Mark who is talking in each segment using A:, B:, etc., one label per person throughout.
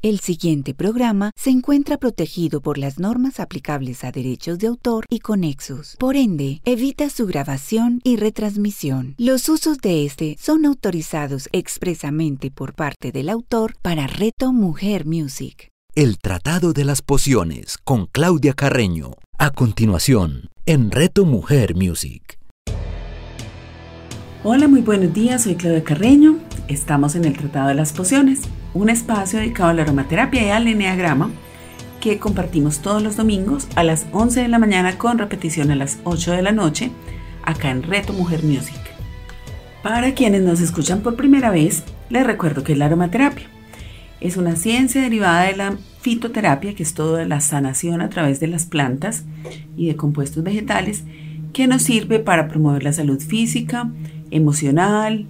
A: El siguiente programa se encuentra protegido por las normas aplicables a derechos de autor y conexos. Por ende, evita su grabación y retransmisión. Los usos de este son autorizados expresamente por parte del autor para Reto Mujer Music.
B: El Tratado de las Pociones con Claudia Carreño. A continuación, en Reto Mujer Music.
C: Hola, muy buenos días, soy Claudia Carreño. Estamos en el Tratado de las Pociones un espacio dedicado a la aromaterapia y al eneagrama que compartimos todos los domingos a las 11 de la mañana con repetición a las 8 de la noche acá en Reto Mujer Music. Para quienes nos escuchan por primera vez, les recuerdo que la aromaterapia es una ciencia derivada de la fitoterapia, que es toda la sanación a través de las plantas y de compuestos vegetales, que nos sirve para promover la salud física, emocional,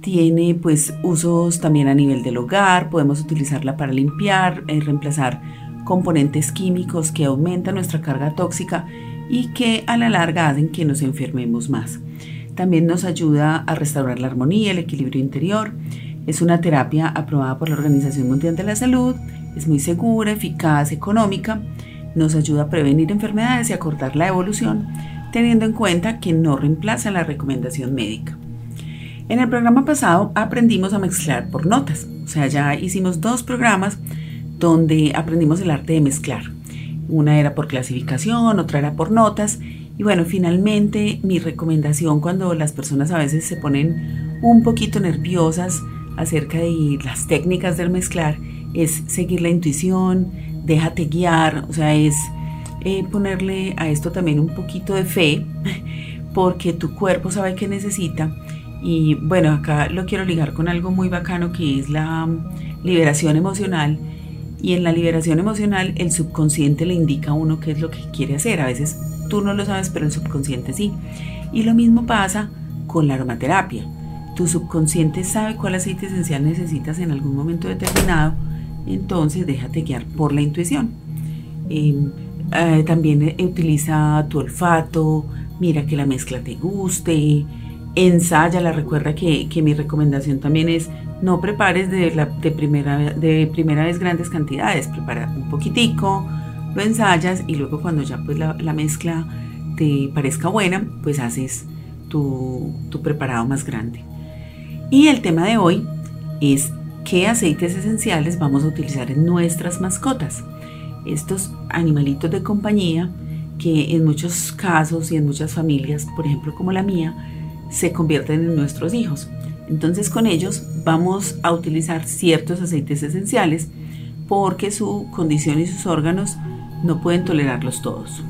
C: tiene pues usos también a nivel del hogar, podemos utilizarla para limpiar, eh, reemplazar componentes químicos que aumentan nuestra carga tóxica y que a la larga hacen que nos enfermemos más. También nos ayuda a restaurar la armonía, el equilibrio interior. Es una terapia aprobada por la Organización Mundial de la Salud, es muy segura, eficaz, económica, nos ayuda a prevenir enfermedades y a cortar la evolución, teniendo en cuenta que no reemplaza la recomendación médica. En el programa pasado aprendimos a mezclar por notas, o sea, ya hicimos dos programas donde aprendimos el arte de mezclar. Una era por clasificación, otra era por notas. Y bueno, finalmente mi recomendación cuando las personas a veces se ponen un poquito nerviosas acerca de las técnicas del mezclar es seguir la intuición, déjate guiar, o sea, es eh, ponerle a esto también un poquito de fe, porque tu cuerpo sabe que necesita y bueno, acá lo quiero ligar con algo muy bacano que es la liberación emocional. Y en la liberación emocional el subconsciente le indica a uno qué es lo que quiere hacer. A veces tú no lo sabes, pero el subconsciente sí. Y lo mismo pasa con la aromaterapia. Tu subconsciente sabe cuál aceite esencial necesitas en algún momento determinado, entonces déjate guiar por la intuición. Em, eh, también utiliza tu olfato, mira que la mezcla te guste, la Recuerda que, mi recomendación también es no prepares de, la, de, primera, de primera vez grandes cantidades, prepara un poquitico, lo ensayas y luego cuando ya pues la, mezcla te parezca buena, pues haces tu, tu preparado más grande. Y el tema de hoy es qué aceites esenciales vamos a utilizar en nuestras mascotas. Estos animalitos de compañía que en muchos casos y en muchas familias, por ejemplo como la mía, se convierten en nuestros hijos. Entonces con ellos vamos a utilizar ciertos aceites esenciales porque su condición y sus órganos no pueden tolerarlos todos.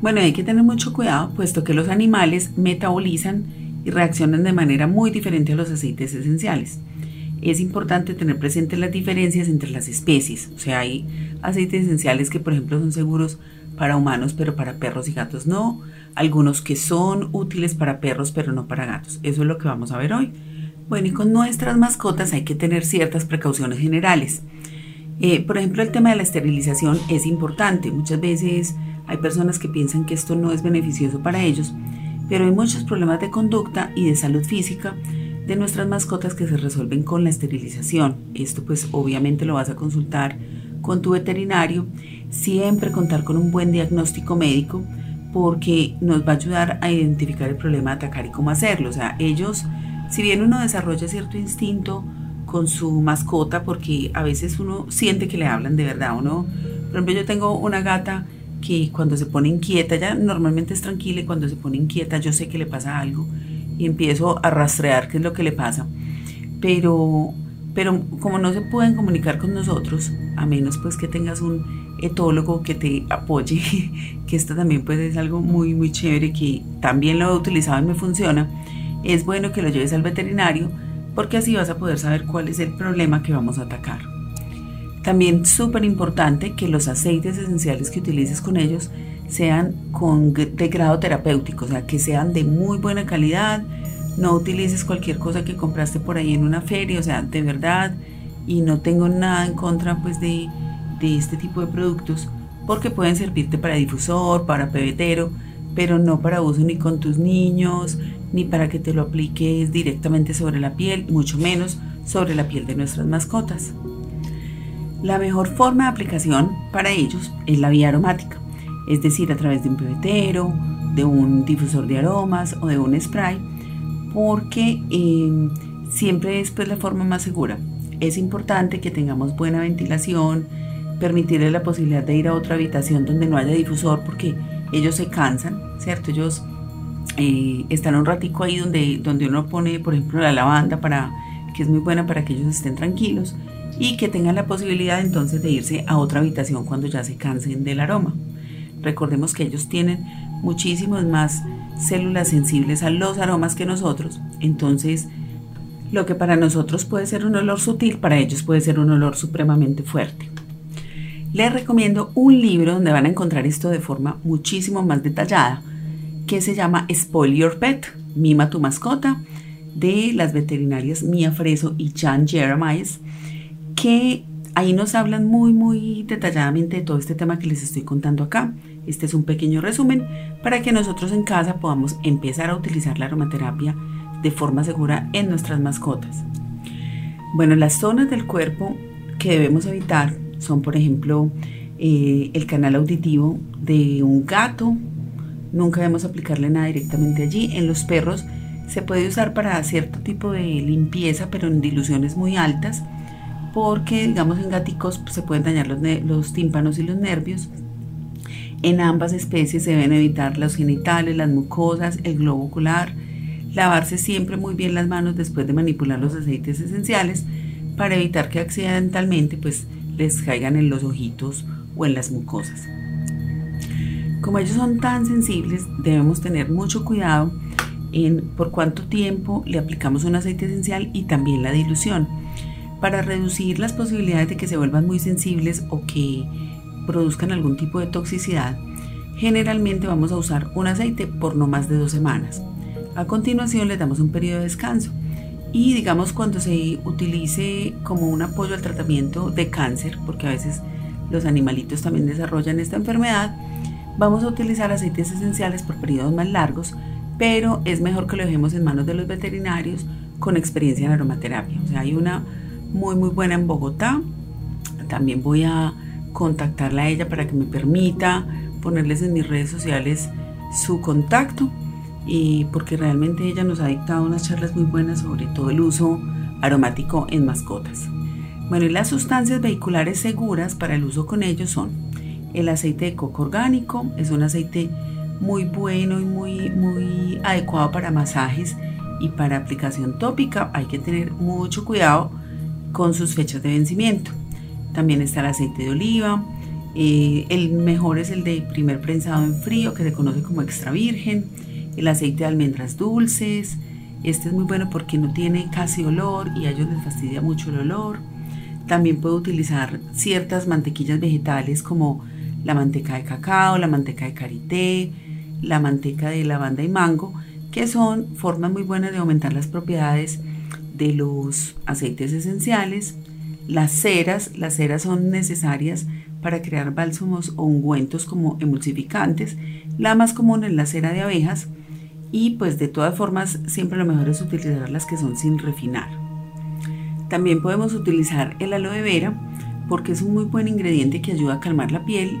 C: Bueno, hay que tener mucho cuidado puesto que los animales metabolizan y reaccionan de manera muy diferente a los aceites esenciales. Es importante tener presente las diferencias entre las especies, o sea, hay aceites esenciales que por ejemplo son seguros para humanos pero para perros y gatos no, algunos que son útiles para perros pero no para gatos. Eso es lo que vamos a ver hoy. Bueno, y con nuestras mascotas hay que tener ciertas precauciones generales. Eh, por ejemplo, el tema de la esterilización es importante. Muchas veces hay personas que piensan que esto no es beneficioso para ellos, pero hay muchos problemas de conducta y de salud física de nuestras mascotas que se resuelven con la esterilización. Esto pues obviamente lo vas a consultar con tu veterinario. Siempre contar con un buen diagnóstico médico porque nos va a ayudar a identificar el problema, atacar y cómo hacerlo. O sea, ellos, si bien uno desarrolla cierto instinto con su mascota, porque a veces uno siente que le hablan de verdad, uno, por ejemplo, yo tengo una gata que cuando se pone inquieta, ya normalmente es tranquila y cuando se pone inquieta yo sé que le pasa algo y empiezo a rastrear qué es lo que le pasa. Pero, pero como no se pueden comunicar con nosotros, a menos pues que tengas un etólogo que te apoye, que esto también pues es algo muy muy chévere que también lo he utilizado y me funciona, es bueno que lo lleves al veterinario porque así vas a poder saber cuál es el problema que vamos a atacar. También súper importante que los aceites esenciales que utilices con ellos sean de grado terapéutico, o sea, que sean de muy buena calidad, no utilices cualquier cosa que compraste por ahí en una feria, o sea, de verdad, y no tengo nada en contra pues de de este tipo de productos porque pueden servirte para difusor, para pebetero, pero no para uso ni con tus niños, ni para que te lo apliques directamente sobre la piel, mucho menos sobre la piel de nuestras mascotas. La mejor forma de aplicación para ellos es la vía aromática, es decir, a través de un pebetero, de un difusor de aromas o de un spray, porque eh, siempre es pues, la forma más segura. Es importante que tengamos buena ventilación, permitirles la posibilidad de ir a otra habitación donde no haya difusor porque ellos se cansan, ¿cierto? Ellos eh, están un ratico ahí donde, donde uno pone, por ejemplo, la lavanda para que es muy buena para que ellos estén tranquilos y que tengan la posibilidad entonces de irse a otra habitación cuando ya se cansen del aroma. Recordemos que ellos tienen muchísimas más células sensibles a los aromas que nosotros, entonces lo que para nosotros puede ser un olor sutil, para ellos puede ser un olor supremamente fuerte. Les recomiendo un libro donde van a encontrar esto de forma muchísimo más detallada, que se llama Spoil Your Pet, Mima tu mascota, de las veterinarias Mia Freso y Jan Jeremias, que ahí nos hablan muy, muy detalladamente de todo este tema que les estoy contando acá. Este es un pequeño resumen para que nosotros en casa podamos empezar a utilizar la aromaterapia de forma segura en nuestras mascotas. Bueno, las zonas del cuerpo que debemos evitar son, por ejemplo, eh, el canal auditivo de un gato. Nunca debemos aplicarle nada directamente allí. En los perros se puede usar para cierto tipo de limpieza, pero en diluciones muy altas, porque, digamos, en gaticos se pueden dañar los, los tímpanos y los nervios. En ambas especies se deben evitar los genitales, las mucosas, el globo ocular, lavarse siempre muy bien las manos después de manipular los aceites esenciales para evitar que accidentalmente pues les caigan en los ojitos o en las mucosas. Como ellos son tan sensibles, debemos tener mucho cuidado en por cuánto tiempo le aplicamos un aceite esencial y también la dilución, para reducir las posibilidades de que se vuelvan muy sensibles o que produzcan algún tipo de toxicidad. Generalmente vamos a usar un aceite por no más de dos semanas. A continuación le damos un periodo de descanso y digamos cuando se utilice como un apoyo al tratamiento de cáncer, porque a veces los animalitos también desarrollan esta enfermedad, vamos a utilizar aceites esenciales por periodos más largos, pero es mejor que lo dejemos en manos de los veterinarios con experiencia en aromaterapia. O sea, hay una muy muy buena en Bogotá. También voy a contactarla a ella para que me permita ponerles en mis redes sociales su contacto y porque realmente ella nos ha dictado unas charlas muy buenas sobre todo el uso aromático en mascotas. Bueno, y las sustancias vehiculares seguras para el uso con ellos son el aceite de coco orgánico, es un aceite muy bueno y muy, muy adecuado para masajes y para aplicación tópica. Hay que tener mucho cuidado con sus fechas de vencimiento. También está el aceite de oliva. Eh, el mejor es el de primer prensado en frío, que se conoce como extra virgen el aceite de almendras dulces. Este es muy bueno porque no tiene casi olor y a ellos les fastidia mucho el olor. También puedo utilizar ciertas mantequillas vegetales como la manteca de cacao, la manteca de karité, la manteca de lavanda y mango, que son formas muy buenas de aumentar las propiedades de los aceites esenciales. Las ceras, las ceras son necesarias para crear bálsamos o ungüentos como emulsificantes. La más común es la cera de abejas, y pues de todas formas siempre lo mejor es utilizar las que son sin refinar. También podemos utilizar el aloe vera porque es un muy buen ingrediente que ayuda a calmar la piel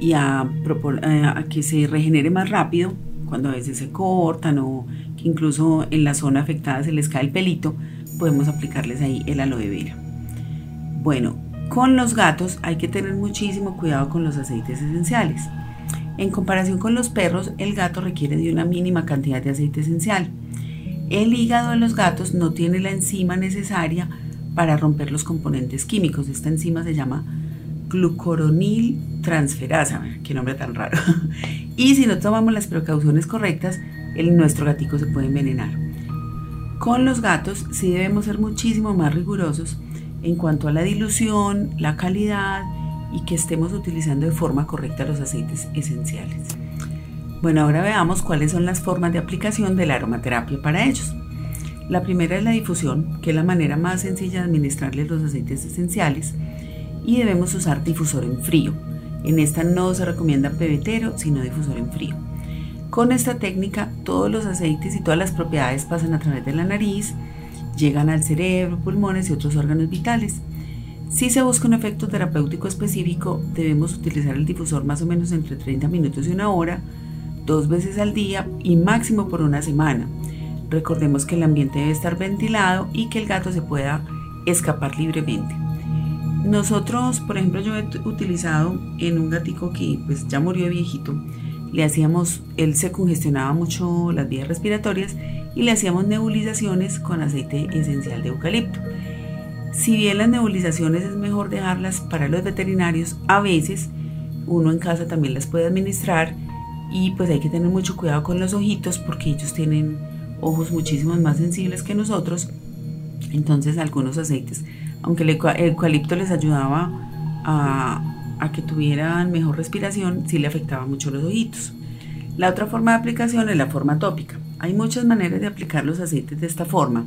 C: y a, a que se regenere más rápido cuando a veces se cortan o que incluso en la zona afectada se les cae el pelito, podemos aplicarles ahí el aloe vera. Bueno, con los gatos hay que tener muchísimo cuidado con los aceites esenciales. En comparación con los perros, el gato requiere de una mínima cantidad de aceite esencial. El hígado de los gatos no tiene la enzima necesaria para romper los componentes químicos. Esta enzima se llama glucoronil transferasa, qué nombre tan raro. y si no tomamos las precauciones correctas, el, nuestro gatico se puede envenenar. Con los gatos sí debemos ser muchísimo más rigurosos en cuanto a la dilución, la calidad y que estemos utilizando de forma correcta los aceites esenciales. Bueno, ahora veamos cuáles son las formas de aplicación de la aromaterapia para ellos. La primera es la difusión, que es la manera más sencilla de administrarles los aceites esenciales y debemos usar difusor en frío. En esta no se recomienda pebetero, sino difusor en frío. Con esta técnica, todos los aceites y todas las propiedades pasan a través de la nariz, llegan al cerebro, pulmones y otros órganos vitales Si se busca un efecto terapéutico específico, debemos utilizar el difusor más o menos entre 30 minutos y una hora, dos veces al día y máximo por una semana. Recordemos que el ambiente debe estar ventilado y que el gato se pueda escapar libremente. Nosotros, por ejemplo, yo he utilizado en un gatico que pues ya murió de viejito, le hacíamos, él se congestionaba mucho las vías respiratorias y le hacíamos nebulizaciones con aceite esencial de eucalipto. Si bien las nebulizaciones es mejor dejarlas para los veterinarios, a veces uno en casa también las puede administrar y pues hay que tener mucho cuidado con los ojitos porque ellos tienen ojos muchísimo más sensibles que nosotros. Entonces algunos aceites, aunque el eucalipto les ayudaba a, que tuvieran mejor respiración, sí le afectaba mucho los ojitos. La otra forma de aplicación es la forma tópica. Hay muchas maneras de aplicar los aceites de esta forma.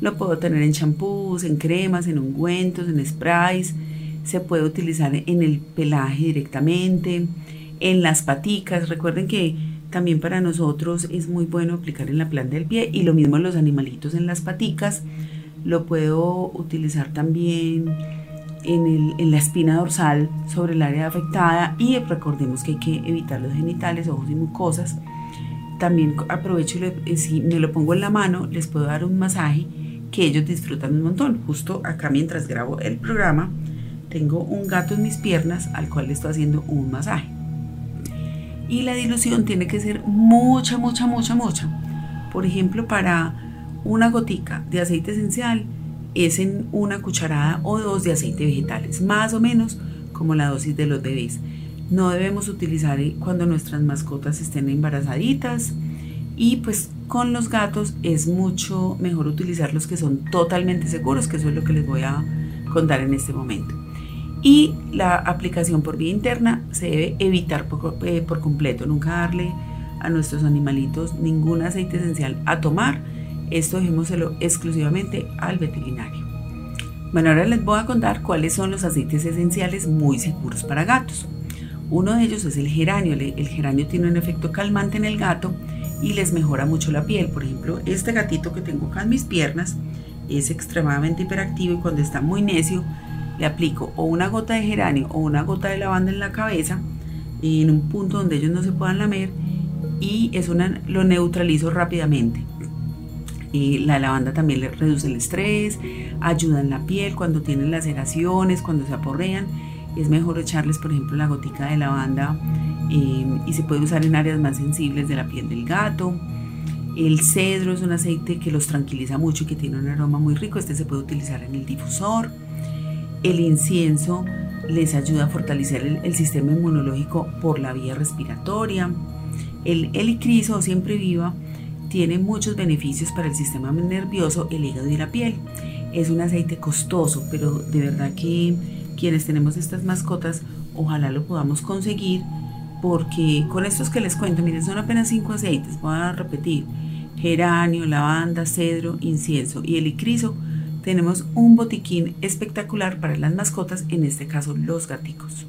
C: Lo puedo tener en champús, en cremas, en ungüentos, en sprays. Se puede utilizar en el pelaje directamente, en las paticas. Recuerden que también para nosotros es muy bueno aplicar en la planta del pie y lo mismo los animalitos en las paticas. Lo puedo utilizar también en, la espina dorsal sobre el área afectada y recordemos que hay que evitar los genitales, ojos y mucosas. También aprovecho y eh, si me lo pongo en la mano, les puedo dar un masaje que ellos disfrutan un montón. Justo acá mientras grabo el programa, tengo un gato en mis piernas al cual le estoy haciendo un masaje. Y la dilución tiene que ser mucha, mucha, mucha, mucha. Por ejemplo, para una gotica de aceite esencial es en una cucharada o dos de aceite vegetales, más o menos como la dosis de los bebés. No debemos utilizar eh, cuando nuestras mascotas estén embarazaditas y pues con los gatos es mucho mejor utilizar los que son totalmente seguros, que eso es lo que les voy a contar en este momento. Y la aplicación por vía interna se debe evitar por, eh, por completo, nunca darle a nuestros animalitos ningún aceite esencial a tomar. Esto dejémoselo exclusivamente al veterinario. Bueno, ahora les voy a contar cuáles son los aceites esenciales muy seguros para gatos. Uno de ellos es el geranio. El geranio tiene un efecto calmante en el gato y les mejora mucho la piel. Por ejemplo, este gatito que tengo acá en mis piernas es extremadamente hiperactivo y cuando está muy necio le aplico o una gota de geranio o una gota de lavanda en la cabeza en un punto donde ellos no se puedan lamer y eso lo neutralizo rápidamente. Y la lavanda también le reduce el estrés, ayuda en la piel cuando tienen laceraciones, cuando se aporrean. Es mejor echarles, por ejemplo, la gotica de lavanda y se puede usar en áreas más sensibles de la piel del gato. El cedro es un aceite que los tranquiliza mucho y que tiene un aroma muy rico. Este se puede utilizar en el difusor. El incienso les ayuda a fortalecer el, sistema inmunológico por la vía respiratoria. El helicriso siempre viva tiene muchos beneficios para el sistema nervioso, el hígado y la piel. Es un aceite costoso, pero de verdad que quienes tenemos estas mascotas, ojalá lo podamos conseguir porque con estos que les cuento, miren, son apenas cinco aceites, voy a repetir, geranio, lavanda, cedro, incienso y helicriso, tenemos un botiquín espectacular para las mascotas, en este caso los gaticos.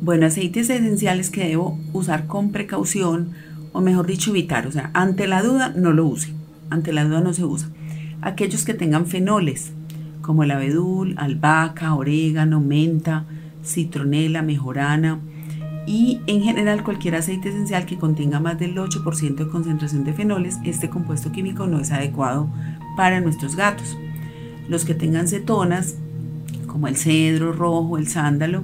C: Bueno, aceites esenciales que debo usar con precaución, o mejor dicho, evitar, o sea, ante la duda no lo use, ante la duda no se usa. Aquellos que tengan fenoles, como el abedul, albahaca, orégano, menta, citronela, mejorana, y en general cualquier aceite esencial que contenga más del 8% de concentración de fenoles, este compuesto químico no es adecuado para nuestros gatos. Los que tengan cetonas, como el cedro rojo, el sándalo,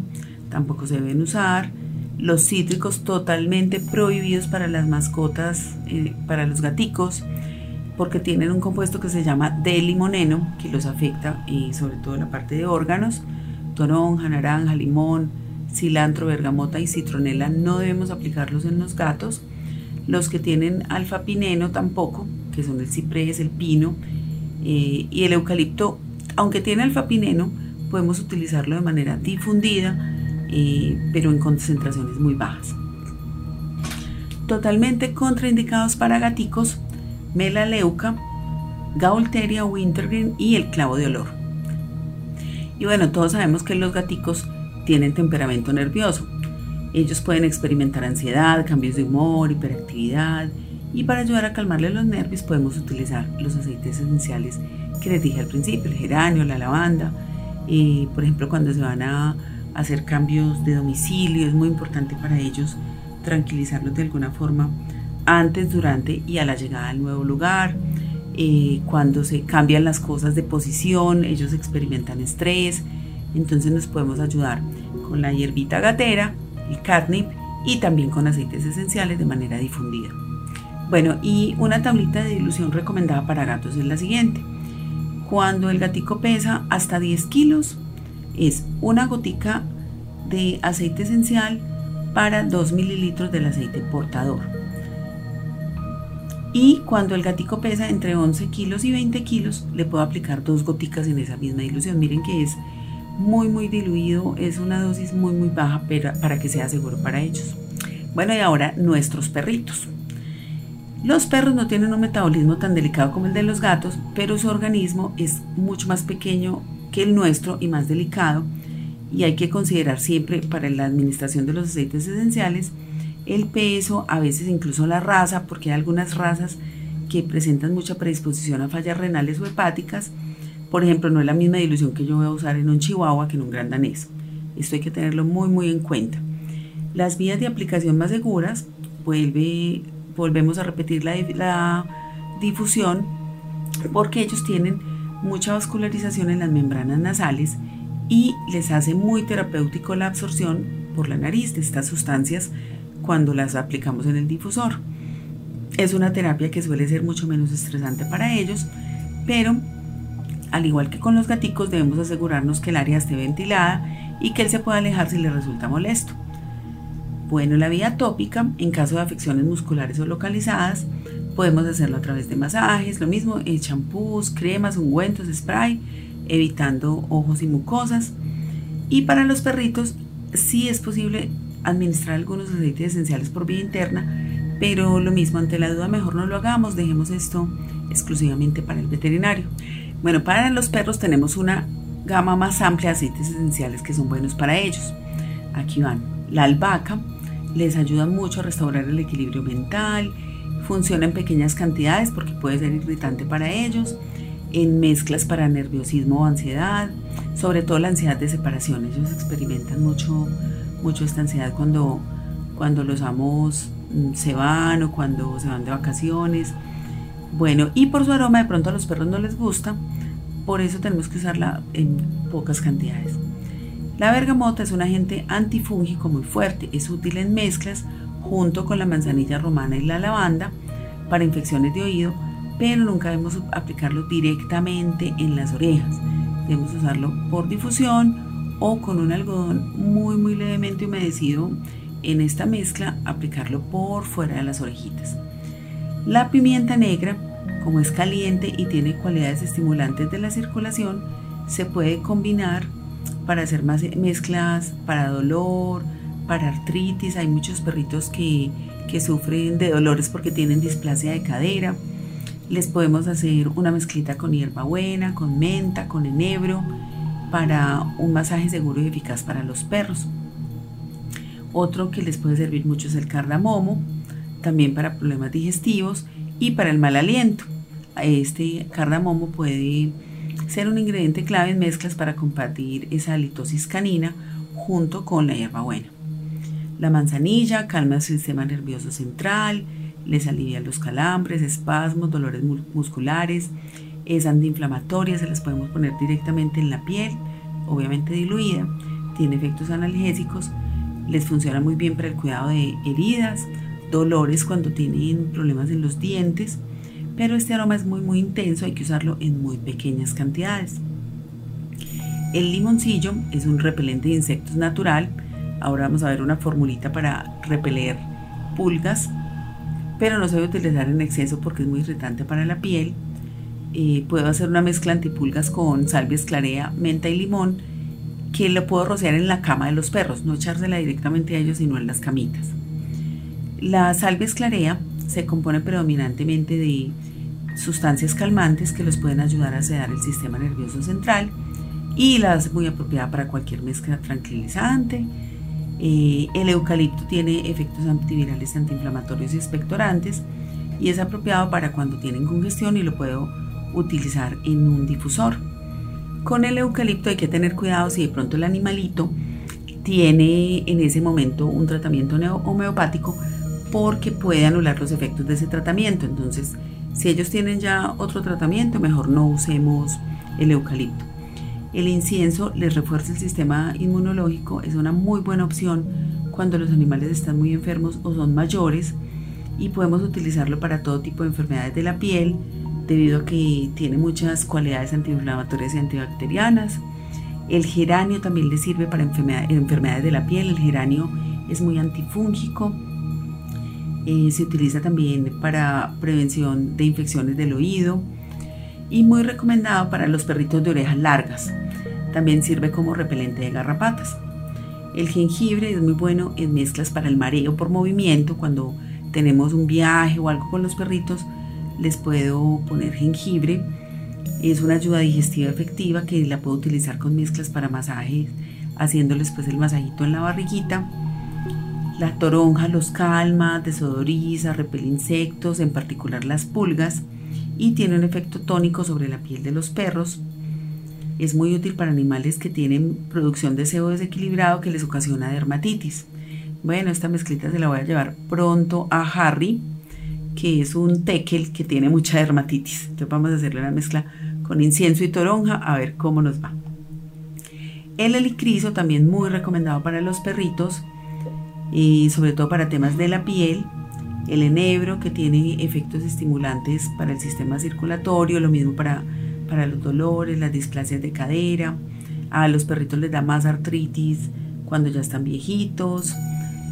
C: tampoco se deben usar. Los cítricos totalmente prohibidos para las mascotas, eh, para los gaticos, porque tienen un compuesto que se llama D-limoneno, que los afecta y sobre todo en la parte de órganos, toronja, naranja, limón, cilantro, bergamota y citronela no debemos aplicarlos en los gatos. Los que tienen alfa-pineno tampoco, que son el ciprés, el pino eh, y el eucalipto, aunque tiene alfa-pineno, podemos utilizarlo de manera difundida, eh, pero en concentraciones muy bajas. Totalmente contraindicados para gaticos, melaleuca, gaulteria, wintergreen y el clavo de olor. Y bueno, todos sabemos que los gaticos tienen temperamento nervioso. Ellos pueden experimentar ansiedad, cambios de humor, hiperactividad y para ayudar a calmarle los nervios podemos utilizar los aceites esenciales que les dije al principio, el geranio, la lavanda Eh, por ejemplo, cuando se van a hacer cambios de domicilio, es muy importante para ellos tranquilizarlos de alguna forma antes, durante y a la llegada al nuevo lugar. Eh, cuando se cambian las cosas de posición, ellos experimentan estrés, entonces nos podemos ayudar con la hierbita gatera, el catnip y también con aceites esenciales de manera difundida. Bueno, y una tablita de dilución recomendada para gatos es la siguiente. Cuando el gatico pesa hasta 10 kilos, es una gotica de aceite esencial para 2 mililitros del aceite portador. Y cuando el gatico pesa entre 11 kilos y 20 kilos, le puedo aplicar dos goticas en esa misma dilución. Miren que es muy muy diluido, es una dosis muy muy baja pero, para que sea seguro para ellos. Bueno, y ahora nuestros perritos. Los perros no tienen un metabolismo tan delicado como el de los gatos, pero su organismo es mucho más pequeño que el nuestro y más delicado, y hay que considerar siempre para la administración de los aceites esenciales el peso, a veces incluso la raza, porque hay algunas razas que presentan mucha predisposición a fallas renales o hepáticas. Por ejemplo, no es la misma dilución que yo voy a usar en un chihuahua que en un gran danés. Esto hay que tenerlo muy muy en cuenta. Las vías de aplicación más seguras volvemos a repetir la, difusión porque ellos tienen mucha vascularización en las membranas nasales y les hace muy terapéutico la absorción por la nariz de estas sustancias cuando las aplicamos en el difusor. Es una terapia que suele ser mucho menos estresante para ellos, pero al igual que con los gaticos debemos asegurarnos que el área esté ventilada y que él se pueda alejar si le resulta molesto. Bueno, la vía tópica, en caso de afecciones musculares o localizadas, podemos hacerlo a través de masajes, lo mismo, en champús, cremas, ungüentos, spray, evitando ojos y mucosas. Y para los perritos, sí es posible administrar algunos aceites esenciales por vía interna, pero lo mismo, ante la duda, mejor no lo hagamos, dejemos esto exclusivamente para el veterinario. Bueno, para los perros tenemos una gama más amplia de aceites esenciales que son buenos para ellos. Aquí van la albahaca, les ayuda mucho a restaurar el equilibrio mental, funciona en pequeñas cantidades porque puede ser irritante para ellos, en mezclas para nerviosismo o ansiedad, sobre todo la ansiedad de separación. Ellos experimentan mucho, mucho esta ansiedad cuando, cuando los amos mm, se van o cuando se van de vacaciones. Bueno, y por su aroma de pronto a los perros no les gusta, por eso tenemos que usarla en pocas cantidades. La bergamota es un agente antifúngico muy fuerte, es útil en mezclas junto con la manzanilla romana y la lavanda para infecciones de oído, pero nunca debemos aplicarlo directamente en las orejas. Debemos usarlo por difusión o con un algodón muy muy levemente humedecido en esta mezcla, aplicarlo por fuera de las orejitas. La pimienta negra, como es caliente y tiene cualidades estimulantes de la circulación, se puede combinar para hacer más mezclas para dolor, para artritis. Hay muchos perritos que, sufren de dolores porque tienen displasia de cadera. Les podemos hacer una mezclita con hierbabuena, con menta, con enebro, para un masaje seguro y eficaz para los perros. Otro que les puede servir mucho es el cardamomo, también para problemas digestivos y para el mal aliento. Este cardamomo puede ser un ingrediente clave en mezclas para combatir esa halitosis canina junto con la hierbabuena. La manzanilla calma el sistema nervioso central, les alivia los calambres, espasmos, dolores musculares, es antiinflamatoria, se las podemos poner directamente en la piel, obviamente diluida, tiene efectos analgésicos, les funciona muy bien para el cuidado de heridas, dolores cuando tienen problemas en los dientes, pero este aroma es muy muy intenso, hay que usarlo en muy pequeñas cantidades. El limoncillo es un repelente de insectos natural. Ahora vamos a ver una formulita para repeler pulgas, pero no se debe utilizar en exceso porque es muy irritante para la piel. Puedo hacer una mezcla antipulgas con salvia esclarea, menta y limón que lo puedo rociar en la cama de los perros, no echársela directamente a ellos, sino en las camitas. La salvia esclarea se compone predominantemente de sustancias calmantes que los pueden ayudar a sedar el sistema nervioso central y la hace muy apropiada para cualquier mezcla tranquilizante. Eh, el eucalipto tiene efectos antivirales, antiinflamatorios y expectorantes y es apropiado para cuando tienen congestión y lo puedo utilizar en un difusor. Con el eucalipto hay que tener cuidado si de pronto el animalito tiene en ese momento un tratamiento homeopático porque puede anular los efectos de ese tratamiento. Entonces, si ellos tienen ya otro tratamiento, mejor no usemos el eucalipto. El incienso les refuerza el sistema inmunológico, es una muy buena opción cuando los animales están muy enfermos o son mayores y podemos utilizarlo para todo tipo de enfermedades de la piel debido a que tiene muchas cualidades antiinflamatorias y antibacterianas. El geranio también le sirve para enfermedades de la piel, el geranio es muy antifúngico. Eh, se utiliza también para prevención de infecciones del oído y muy recomendado para los perritos de orejas largas. También sirve como repelente de garrapatas. El jengibre es muy bueno en mezclas para el mareo por movimiento. Cuando tenemos un viaje o algo con los perritos, les puedo poner jengibre. Es una ayuda digestiva efectiva que la puedo utilizar con mezclas para masajes, haciéndoles pues el masajito en la barriguita. La toronja los calma, desodoriza, repele insectos, en particular las pulgas y tiene un efecto tónico sobre la piel de los perros. Es muy útil para animales que tienen producción de sebo desequilibrado que les ocasiona dermatitis. Bueno, esta mezclita se la voy a llevar pronto a Harry, que es un tekel que tiene mucha dermatitis. Entonces vamos a hacerle una mezcla con incienso y toronja a ver cómo nos va. El helicriso también muy recomendado para los perritos y sobre todo para temas de la piel el enebro que tiene efectos estimulantes para el sistema circulatorio, lo mismo para, para los dolores, las displasias de cadera, a los perritos les da más artritis cuando ya están viejitos,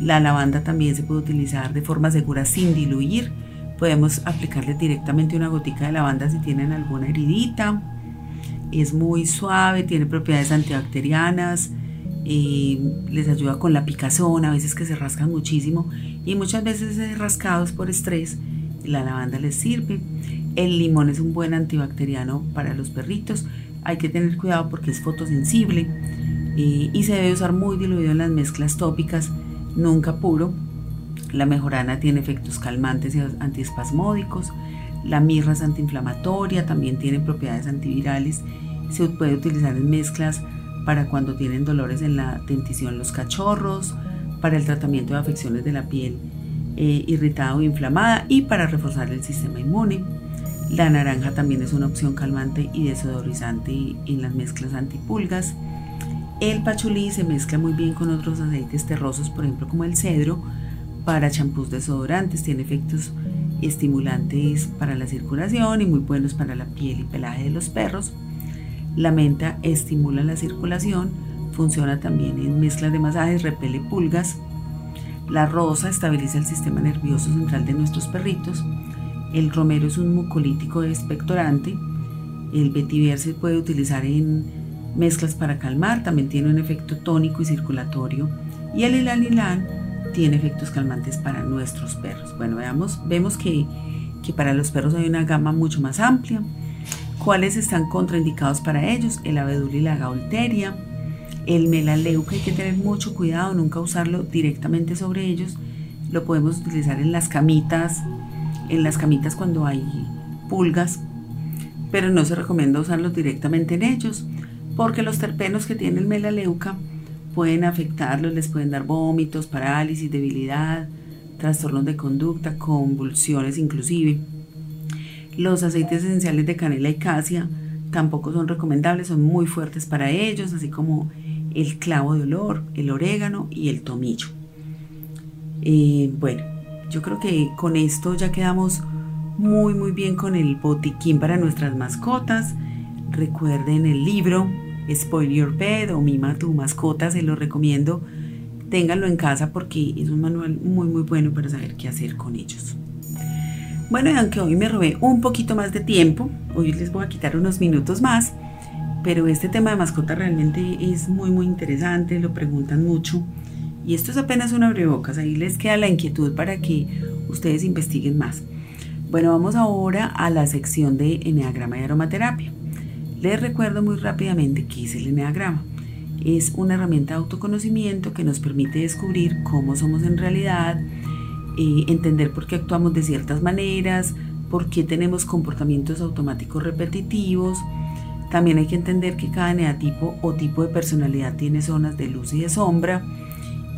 C: la lavanda también se puede utilizar de forma segura sin diluir, podemos aplicarles directamente una gotica de lavanda si tienen alguna heridita, es muy suave, tiene propiedades antibacterianas, les ayuda con la picazón, a veces que se rascan muchísimo y muchas veces rascados por estrés, la lavanda les sirve. El limón es un buen antibacteriano para los perritos, hay que tener cuidado porque es fotosensible y se debe usar muy diluido en las mezclas tópicas, nunca puro. La mejorana tiene efectos calmantes y antiespasmódicos. La mirra es antiinflamatoria, también tiene propiedades antivirales. Se puede utilizar en mezclas para cuando tienen dolores en la dentición los cachorros, para el tratamiento de afecciones de la piel eh, irritada o inflamada y para reforzar el sistema inmune. La naranja también es una opción calmante y desodorizante en las mezclas antipulgas. El pachulí se mezcla muy bien con otros aceites terrosos, por ejemplo como el cedro, para champús desodorantes. Tiene efectos estimulantes para la circulación y muy buenos para la piel y pelaje de los perros. La menta estimula la circulación, funciona también en mezclas de masajes, repele pulgas. La rosa estabiliza el sistema nervioso central de nuestros perritos. El romero es un mucolítico expectorante. El vetiver se puede utilizar en mezclas para calmar, también tiene un efecto tónico y circulatorio. Y el ilanilán tiene efectos calmantes para nuestros perros. Bueno, veamos, vemos que, que para los perros hay una gama mucho más amplia. ¿Cuáles están contraindicados para ellos? El abedul y la gaulteria. El melaleuca hay que tener mucho cuidado, nunca usarlo directamente sobre ellos. Lo podemos utilizar en las camitas, en las camitas cuando hay pulgas, pero no se recomienda usarlo directamente en ellos, porque los terpenos que tiene el melaleuca pueden afectarlos, les pueden dar vómitos, parálisis, debilidad, trastornos de conducta, convulsiones inclusive. Los aceites esenciales de canela y casia tampoco son recomendables, son muy fuertes para ellos, así como el clavo de olor, el orégano y el tomillo. Eh, bueno, yo creo que con esto ya quedamos muy muy bien con el botiquín para nuestras mascotas. Recuerden el libro Spoil Your Pet o Mima tu mascota, se lo recomiendo. Ténganlo en casa porque es un manual muy muy bueno para saber qué hacer con ellos. Bueno, y aunque hoy me robé un poquito más de tiempo, hoy les voy a quitar unos minutos más, pero este tema de mascota realmente es muy muy interesante, lo preguntan mucho y esto es apenas una abrebocas, ahí les queda la inquietud para que ustedes investiguen más. Bueno, vamos ahora a la sección de Enneagrama y Aromaterapia. Les recuerdo muy rápidamente qué es el Enneagrama. Es una herramienta de autoconocimiento que nos permite descubrir cómo somos en realidad, eh, entender por qué actuamos de ciertas maneras, por qué tenemos comportamientos automáticos repetitivos. También hay que entender que cada eneatipo o tipo de personalidad tiene zonas de luz y de sombra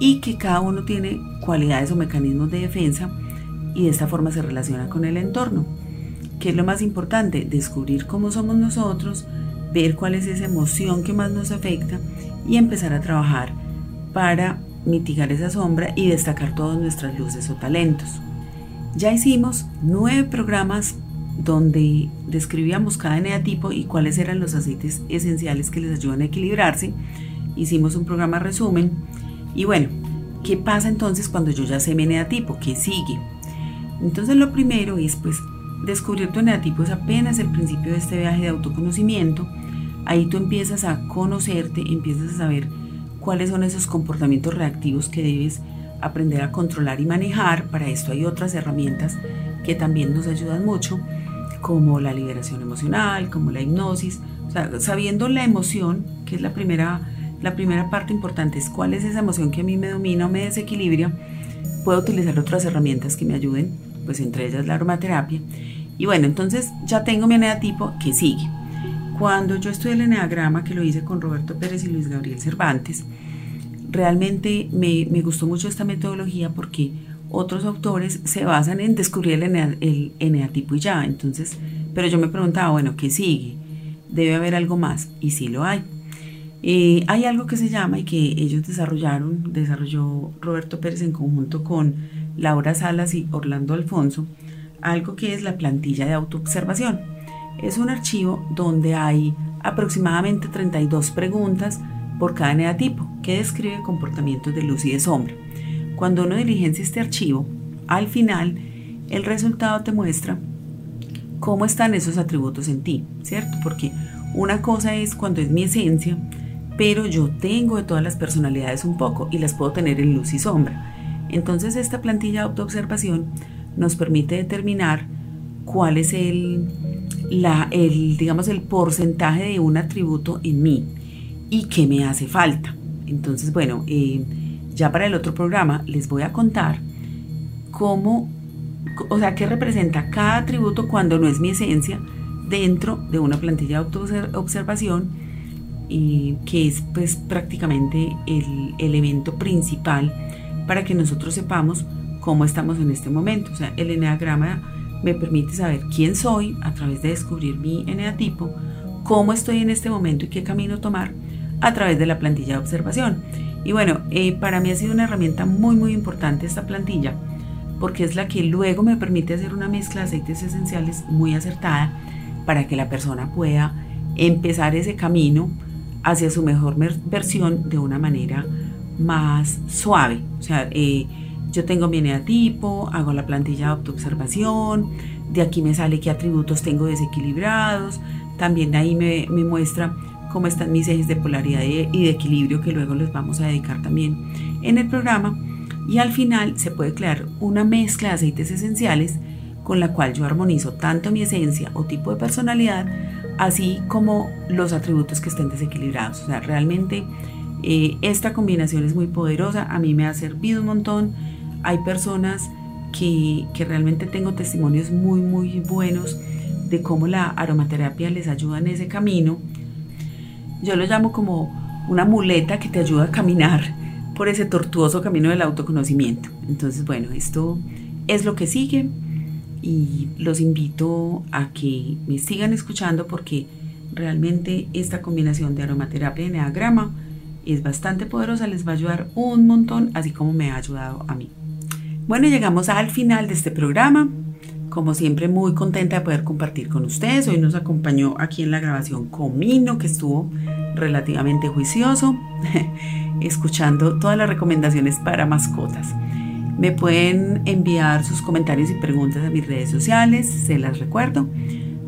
C: y que cada uno tiene cualidades o mecanismos de defensa y de esta forma se relaciona con el entorno. ¿Qué es lo más importante? Descubrir cómo somos nosotros, ver cuál es esa emoción que más nos afecta y empezar a trabajar para mitigar esa sombra y destacar todas nuestras luces o talentos. Ya hicimos nueve programas donde describíamos cada eneatipo y cuáles eran los aceites esenciales que les ayudan a equilibrarse. Hicimos un programa resumen. Y bueno, ¿qué pasa entonces cuando yo ya sé mi eneatipo? ¿Qué sigue? Entonces lo primero es pues descubrir tu eneatipo es apenas el principio de este viaje de autoconocimiento. Ahí tú empiezas a conocerte, empiezas a saber cuáles son esos comportamientos reactivos que debes aprender a controlar y manejar. Para esto hay otras herramientas que también nos ayudan mucho, como la liberación emocional, como la hipnosis. Sabiendo la emoción, que es la primera, la primera parte importante, es cuál es esa emoción que a mí me domina o me desequilibra, puedo utilizar otras herramientas que me ayuden, pues entre ellas la aromaterapia. Y bueno, entonces ya tengo mi eneatipo que sigue. Cuando yo estudié el eneagrama, que lo hice con Roberto Pérez y Luis Gabriel Cervantes, realmente me, me gustó mucho esta metodología porque otros autores se basan en descubrir el, eneatipo y ya. Entonces, pero yo me preguntaba, bueno, ¿qué sigue? Debe haber algo más. Y sí lo hay. Eh, hay algo que se llama y que ellos desarrollaron, desarrolló Roberto Pérez en conjunto con Laura Salas y Orlando Alfonso, algo que es la plantilla de autoobservación. Es un archivo donde hay aproximadamente 32 preguntas por cada eneatipo que describe comportamientos de luz y de sombra. Cuando uno diligencia este archivo, al final el resultado te muestra cómo están esos atributos en ti, ¿cierto? Porque una cosa es cuando es mi esencia, pero yo tengo de todas las personalidades un poco y las puedo tener en luz y sombra. Entonces esta plantilla de autoobservación nos permite determinar cuál es el, la, el, digamos, el porcentaje de un atributo en mí y qué me hace falta. Entonces, bueno, eh, ya para el otro programa les voy a contar cómo, o sea, qué representa cada atributo cuando no es mi esencia dentro de una plantilla de autoobservación que es pues prácticamente el elemento principal para que nosotros sepamos cómo estamos en este momento. O sea, el eneagrama me permite saber quién soy a través de descubrir mi eneatipo, cómo estoy en este momento y qué camino tomar a través de la plantilla de observación. Y bueno, eh, para mí ha sido una herramienta muy muy importante esta plantilla porque es la que luego me permite hacer una mezcla de aceites esenciales muy acertada para que la persona pueda empezar ese camino hacia su mejor versión de una manera más suave. O sea, eh, yo tengo mi eneatipo, hago la plantilla de autoobservación, de aquí me sale qué atributos tengo desequilibrados, también ahí me, me muestra cómo están mis ejes de polaridad y de equilibrio que luego les vamos a dedicar también en el programa. Y al final se puede crear una mezcla de aceites esenciales con la cual yo armonizo tanto mi esencia o tipo de personalidad, así como los atributos que estén desequilibrados. O sea, realmente eh, esta combinación es muy poderosa, a mí me ha servido un montón. Hay personas que, que realmente tengo testimonios muy, muy buenos de cómo la aromaterapia les ayuda en ese camino yo lo llamo como una muleta que te ayuda a caminar por ese tortuoso camino del autoconocimiento. Entonces, bueno, esto es lo que sigue y los invito a que me sigan escuchando porque realmente esta combinación de aromaterapia y neagrama es bastante poderosa, les va a ayudar un montón, así como me ha ayudado a mí. Bueno, llegamos al final de este programa. Como siempre, muy contenta de poder compartir con ustedes. Hoy nos acompañó aquí en la grabación Comino, que estuvo relativamente juicioso, escuchando todas las recomendaciones para mascotas. Me pueden enviar sus comentarios y preguntas a mis redes sociales, se las recuerdo.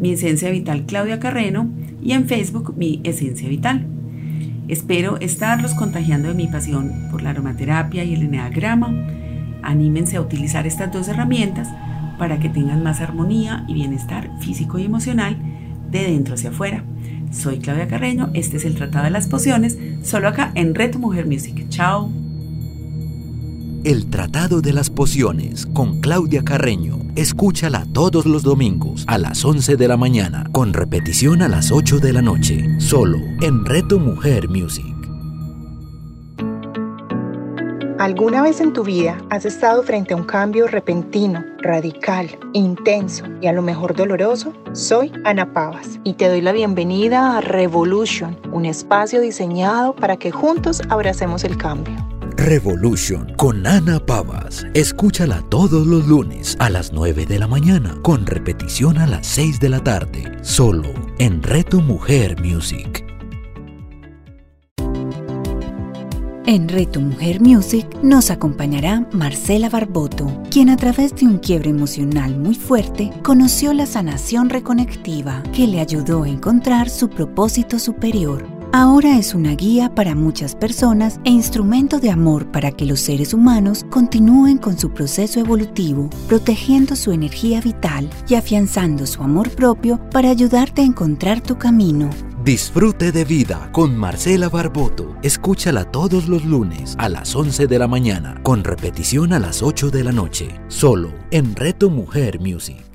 C: Mi Esencia Vital Claudia Carreno y en Facebook mi Esencia Vital. Espero estarlos contagiando de mi pasión por la aromaterapia y el eneagrama. Anímense a utilizar estas dos herramientas para que tengan más armonía y bienestar físico y emocional de dentro hacia afuera. Soy Claudia Carreño, este es el Tratado de las Pociones, solo acá en Reto Mujer Music. Chao.
B: El Tratado de las Pociones con Claudia Carreño. Escúchala todos los domingos a las 11 de la mañana, con repetición a las 8 de la noche, solo en Reto Mujer Music.
D: ¿Alguna vez en tu vida has estado frente a un cambio repentino, radical, intenso y a lo mejor doloroso? Soy Ana Pavas y te doy la bienvenida a Revolution, un espacio diseñado para que juntos abracemos el cambio.
B: Revolution con Ana Pavas. Escúchala todos los lunes a las 9 de la mañana, con repetición a las 6 de la tarde, solo en Reto Mujer Music.
A: En Reto Mujer Music nos acompañará Marcela Barboto, quien a través de un quiebre emocional muy fuerte conoció la sanación reconectiva que le ayudó a encontrar su propósito superior. Ahora es una guía para muchas personas e instrumento de amor para que los seres humanos continúen con su proceso evolutivo, protegiendo su energía vital y afianzando su amor propio para ayudarte a encontrar tu camino.
B: Disfrute de vida con Marcela Barboto. Escúchala todos los lunes a las 11 de la mañana, con repetición a las 8 de la noche, solo en Reto Mujer Music.